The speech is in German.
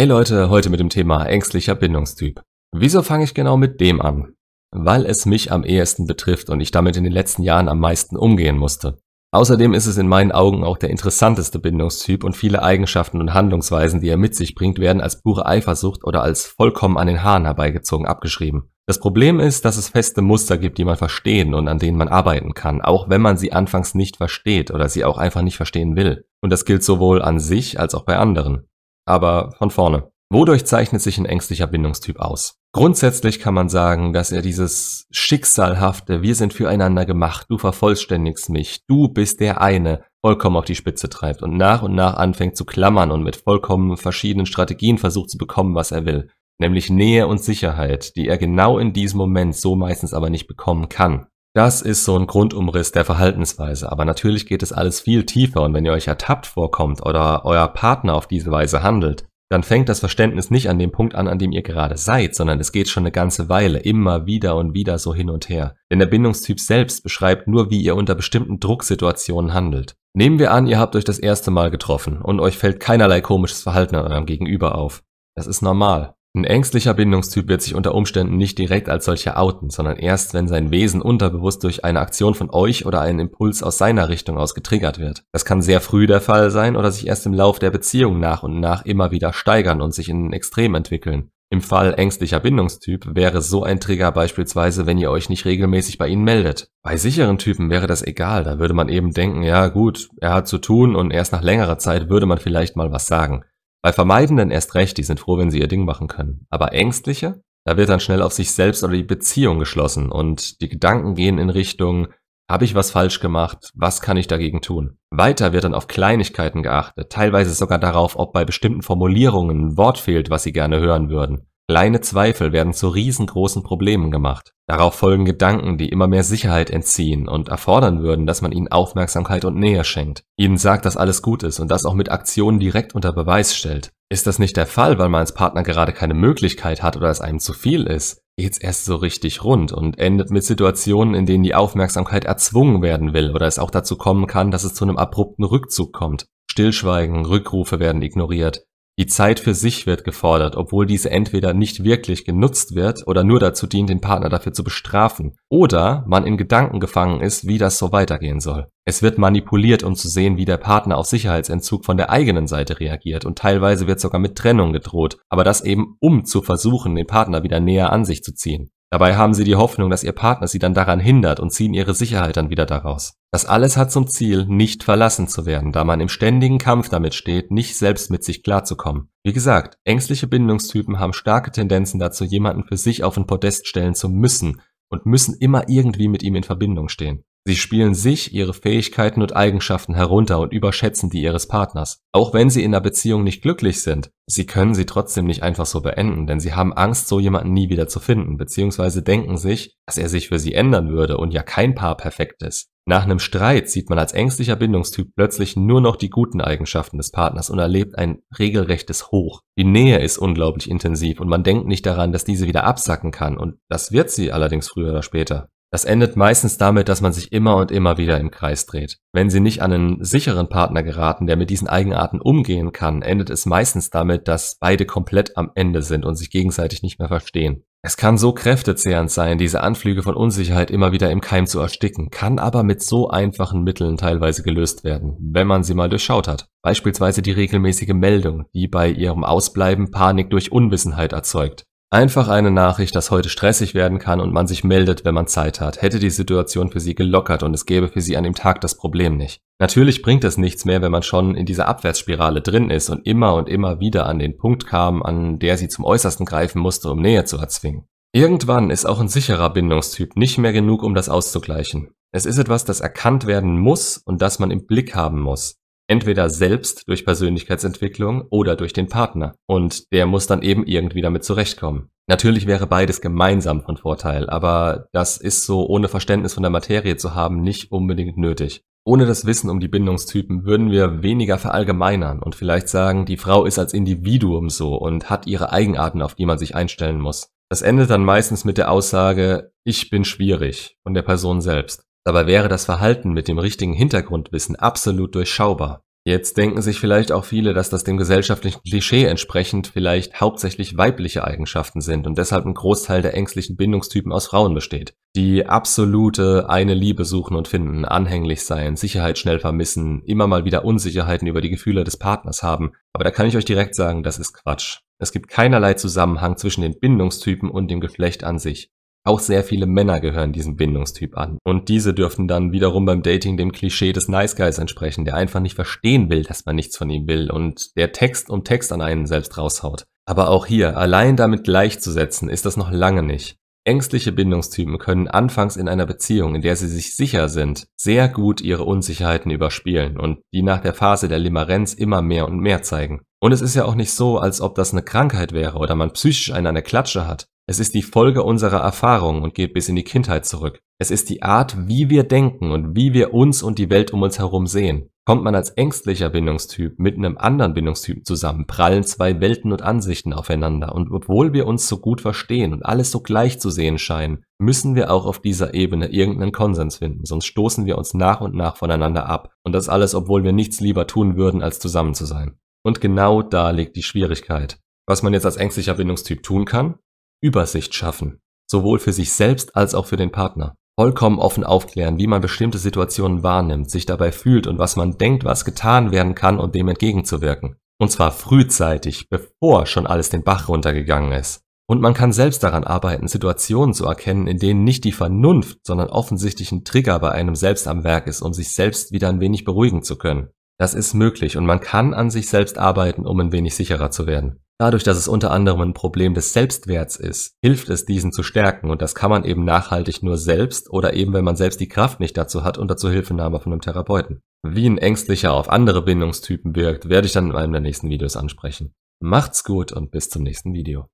Hey Leute, heute mit dem Thema ängstlicher Bindungstyp. Wieso fange ich genau mit dem an? Weil es mich am ehesten betrifft und ich damit in den letzten Jahren am meisten umgehen musste. Außerdem ist es in meinen Augen auch der interessanteste Bindungstyp und viele Eigenschaften und Handlungsweisen, die er mit sich bringt, werden als pure Eifersucht oder als vollkommen an den Haaren herbeigezogen abgeschrieben. Das Problem ist, dass es feste Muster gibt, die man verstehen und an denen man arbeiten kann, auch wenn man sie anfangs nicht versteht oder sie auch einfach nicht verstehen will. Und das gilt sowohl an sich als auch bei anderen aber von vorne. Wodurch zeichnet sich ein ängstlicher Bindungstyp aus? Grundsätzlich kann man sagen, dass er dieses schicksalhafte, wir sind füreinander gemacht, du vervollständigst mich, du bist der eine, vollkommen auf die Spitze treibt und nach und nach anfängt zu klammern und mit vollkommen verschiedenen Strategien versucht zu bekommen, was er will. Nämlich Nähe und Sicherheit, die er genau in diesem Moment so meistens aber nicht bekommen kann. Das ist so ein Grundumriss der Verhaltensweise, aber natürlich geht es alles viel tiefer und wenn ihr euch ertappt vorkommt oder euer Partner auf diese Weise handelt, dann fängt das Verständnis nicht an dem Punkt an, an dem ihr gerade seid, sondern es geht schon eine ganze Weile immer wieder und wieder so hin und her. Denn der Bindungstyp selbst beschreibt nur, wie ihr unter bestimmten Drucksituationen handelt. Nehmen wir an, ihr habt euch das erste Mal getroffen und euch fällt keinerlei komisches Verhalten an eurem Gegenüber auf. Das ist normal. Ein ängstlicher Bindungstyp wird sich unter Umständen nicht direkt als solcher outen, sondern erst, wenn sein Wesen unterbewusst durch eine Aktion von euch oder einen Impuls aus seiner Richtung aus getriggert wird. Das kann sehr früh der Fall sein oder sich erst im Lauf der Beziehung nach und nach immer wieder steigern und sich in Extrem entwickeln. Im Fall ängstlicher Bindungstyp wäre so ein Trigger beispielsweise, wenn ihr euch nicht regelmäßig bei ihnen meldet. Bei sicheren Typen wäre das egal, da würde man eben denken, ja gut, er hat zu tun und erst nach längerer Zeit würde man vielleicht mal was sagen. Bei Vermeidenden erst recht, die sind froh, wenn sie ihr Ding machen können. Aber Ängstliche? Da wird dann schnell auf sich selbst oder die Beziehung geschlossen und die Gedanken gehen in Richtung, habe ich was falsch gemacht? Was kann ich dagegen tun? Weiter wird dann auf Kleinigkeiten geachtet, teilweise sogar darauf, ob bei bestimmten Formulierungen ein Wort fehlt, was sie gerne hören würden. Kleine Zweifel werden zu riesengroßen Problemen gemacht. Darauf folgen Gedanken, die immer mehr Sicherheit entziehen und erfordern würden, dass man ihnen Aufmerksamkeit und Nähe schenkt. Ihnen sagt, dass alles gut ist und das auch mit Aktionen direkt unter Beweis stellt. Ist das nicht der Fall, weil man als Partner gerade keine Möglichkeit hat oder es einem zu viel ist, geht's erst so richtig rund und endet mit Situationen, in denen die Aufmerksamkeit erzwungen werden will oder es auch dazu kommen kann, dass es zu einem abrupten Rückzug kommt. Stillschweigen, Rückrufe werden ignoriert. Die Zeit für sich wird gefordert, obwohl diese entweder nicht wirklich genutzt wird oder nur dazu dient, den Partner dafür zu bestrafen, oder man in Gedanken gefangen ist, wie das so weitergehen soll. Es wird manipuliert, um zu sehen, wie der Partner auf Sicherheitsentzug von der eigenen Seite reagiert und teilweise wird sogar mit Trennung gedroht, aber das eben um zu versuchen, den Partner wieder näher an sich zu ziehen. Dabei haben sie die Hoffnung, dass ihr Partner sie dann daran hindert und ziehen ihre Sicherheit dann wieder daraus. Das alles hat zum Ziel, nicht verlassen zu werden, da man im ständigen Kampf damit steht, nicht selbst mit sich klarzukommen. Wie gesagt, ängstliche Bindungstypen haben starke Tendenzen dazu, jemanden für sich auf ein Podest stellen zu müssen und müssen immer irgendwie mit ihm in Verbindung stehen. Sie spielen sich, ihre Fähigkeiten und Eigenschaften herunter und überschätzen die ihres Partners. Auch wenn sie in der Beziehung nicht glücklich sind, sie können sie trotzdem nicht einfach so beenden, denn sie haben Angst, so jemanden nie wieder zu finden, beziehungsweise denken sich, dass er sich für sie ändern würde und ja kein Paar perfekt ist. Nach einem Streit sieht man als ängstlicher Bindungstyp plötzlich nur noch die guten Eigenschaften des Partners und erlebt ein regelrechtes Hoch. Die Nähe ist unglaublich intensiv und man denkt nicht daran, dass diese wieder absacken kann und das wird sie allerdings früher oder später. Das endet meistens damit, dass man sich immer und immer wieder im Kreis dreht. Wenn Sie nicht an einen sicheren Partner geraten, der mit diesen Eigenarten umgehen kann, endet es meistens damit, dass beide komplett am Ende sind und sich gegenseitig nicht mehr verstehen. Es kann so kräftezehrend sein, diese Anflüge von Unsicherheit immer wieder im Keim zu ersticken, kann aber mit so einfachen Mitteln teilweise gelöst werden, wenn man sie mal durchschaut hat. Beispielsweise die regelmäßige Meldung, die bei ihrem Ausbleiben Panik durch Unwissenheit erzeugt. Einfach eine Nachricht, dass heute stressig werden kann und man sich meldet, wenn man Zeit hat, hätte die Situation für sie gelockert und es gäbe für sie an dem Tag das Problem nicht. Natürlich bringt es nichts mehr, wenn man schon in dieser Abwärtsspirale drin ist und immer und immer wieder an den Punkt kam, an der sie zum Äußersten greifen musste, um Nähe zu erzwingen. Irgendwann ist auch ein sicherer Bindungstyp nicht mehr genug, um das auszugleichen. Es ist etwas, das erkannt werden muss und das man im Blick haben muss. Entweder selbst durch Persönlichkeitsentwicklung oder durch den Partner. Und der muss dann eben irgendwie damit zurechtkommen. Natürlich wäre beides gemeinsam von Vorteil, aber das ist so ohne Verständnis von der Materie zu haben nicht unbedingt nötig. Ohne das Wissen um die Bindungstypen würden wir weniger verallgemeinern und vielleicht sagen, die Frau ist als Individuum so und hat ihre Eigenarten, auf die man sich einstellen muss. Das endet dann meistens mit der Aussage, ich bin schwierig von der Person selbst. Dabei wäre das Verhalten mit dem richtigen Hintergrundwissen absolut durchschaubar. Jetzt denken sich vielleicht auch viele, dass das dem gesellschaftlichen Klischee entsprechend vielleicht hauptsächlich weibliche Eigenschaften sind und deshalb ein Großteil der ängstlichen Bindungstypen aus Frauen besteht. Die absolute eine Liebe suchen und finden, anhänglich sein, Sicherheit schnell vermissen, immer mal wieder Unsicherheiten über die Gefühle des Partners haben. Aber da kann ich euch direkt sagen, das ist Quatsch. Es gibt keinerlei Zusammenhang zwischen den Bindungstypen und dem Geschlecht an sich. Auch sehr viele Männer gehören diesem Bindungstyp an. Und diese dürften dann wiederum beim Dating dem Klischee des Nice Guys entsprechen, der einfach nicht verstehen will, dass man nichts von ihm will und der Text um Text an einen selbst raushaut. Aber auch hier, allein damit gleichzusetzen, ist das noch lange nicht. Ängstliche Bindungstypen können anfangs in einer Beziehung, in der sie sich sicher sind, sehr gut ihre Unsicherheiten überspielen und die nach der Phase der Limerenz immer mehr und mehr zeigen. Und es ist ja auch nicht so, als ob das eine Krankheit wäre oder man psychisch einen an der Klatsche hat. Es ist die Folge unserer Erfahrungen und geht bis in die Kindheit zurück. Es ist die Art, wie wir denken und wie wir uns und die Welt um uns herum sehen. Kommt man als ängstlicher Bindungstyp mit einem anderen Bindungstyp zusammen, prallen zwei Welten und Ansichten aufeinander und obwohl wir uns so gut verstehen und alles so gleich zu sehen scheinen, müssen wir auch auf dieser Ebene irgendeinen Konsens finden, sonst stoßen wir uns nach und nach voneinander ab. Und das alles, obwohl wir nichts lieber tun würden, als zusammen zu sein. Und genau da liegt die Schwierigkeit. Was man jetzt als ängstlicher Bindungstyp tun kann? Übersicht schaffen. Sowohl für sich selbst als auch für den Partner. Vollkommen offen aufklären, wie man bestimmte Situationen wahrnimmt, sich dabei fühlt und was man denkt, was getan werden kann, um dem entgegenzuwirken. Und zwar frühzeitig, bevor schon alles den Bach runtergegangen ist. Und man kann selbst daran arbeiten, Situationen zu erkennen, in denen nicht die Vernunft, sondern offensichtlich ein Trigger bei einem selbst am Werk ist, um sich selbst wieder ein wenig beruhigen zu können. Das ist möglich und man kann an sich selbst arbeiten, um ein wenig sicherer zu werden. Dadurch, dass es unter anderem ein Problem des Selbstwerts ist, hilft es, diesen zu stärken und das kann man eben nachhaltig nur selbst oder eben, wenn man selbst die Kraft nicht dazu hat, unter Zuhilfenahme von einem Therapeuten. Wie ein Ängstlicher auf andere Bindungstypen wirkt, werde ich dann in einem der nächsten Videos ansprechen. Macht's gut und bis zum nächsten Video.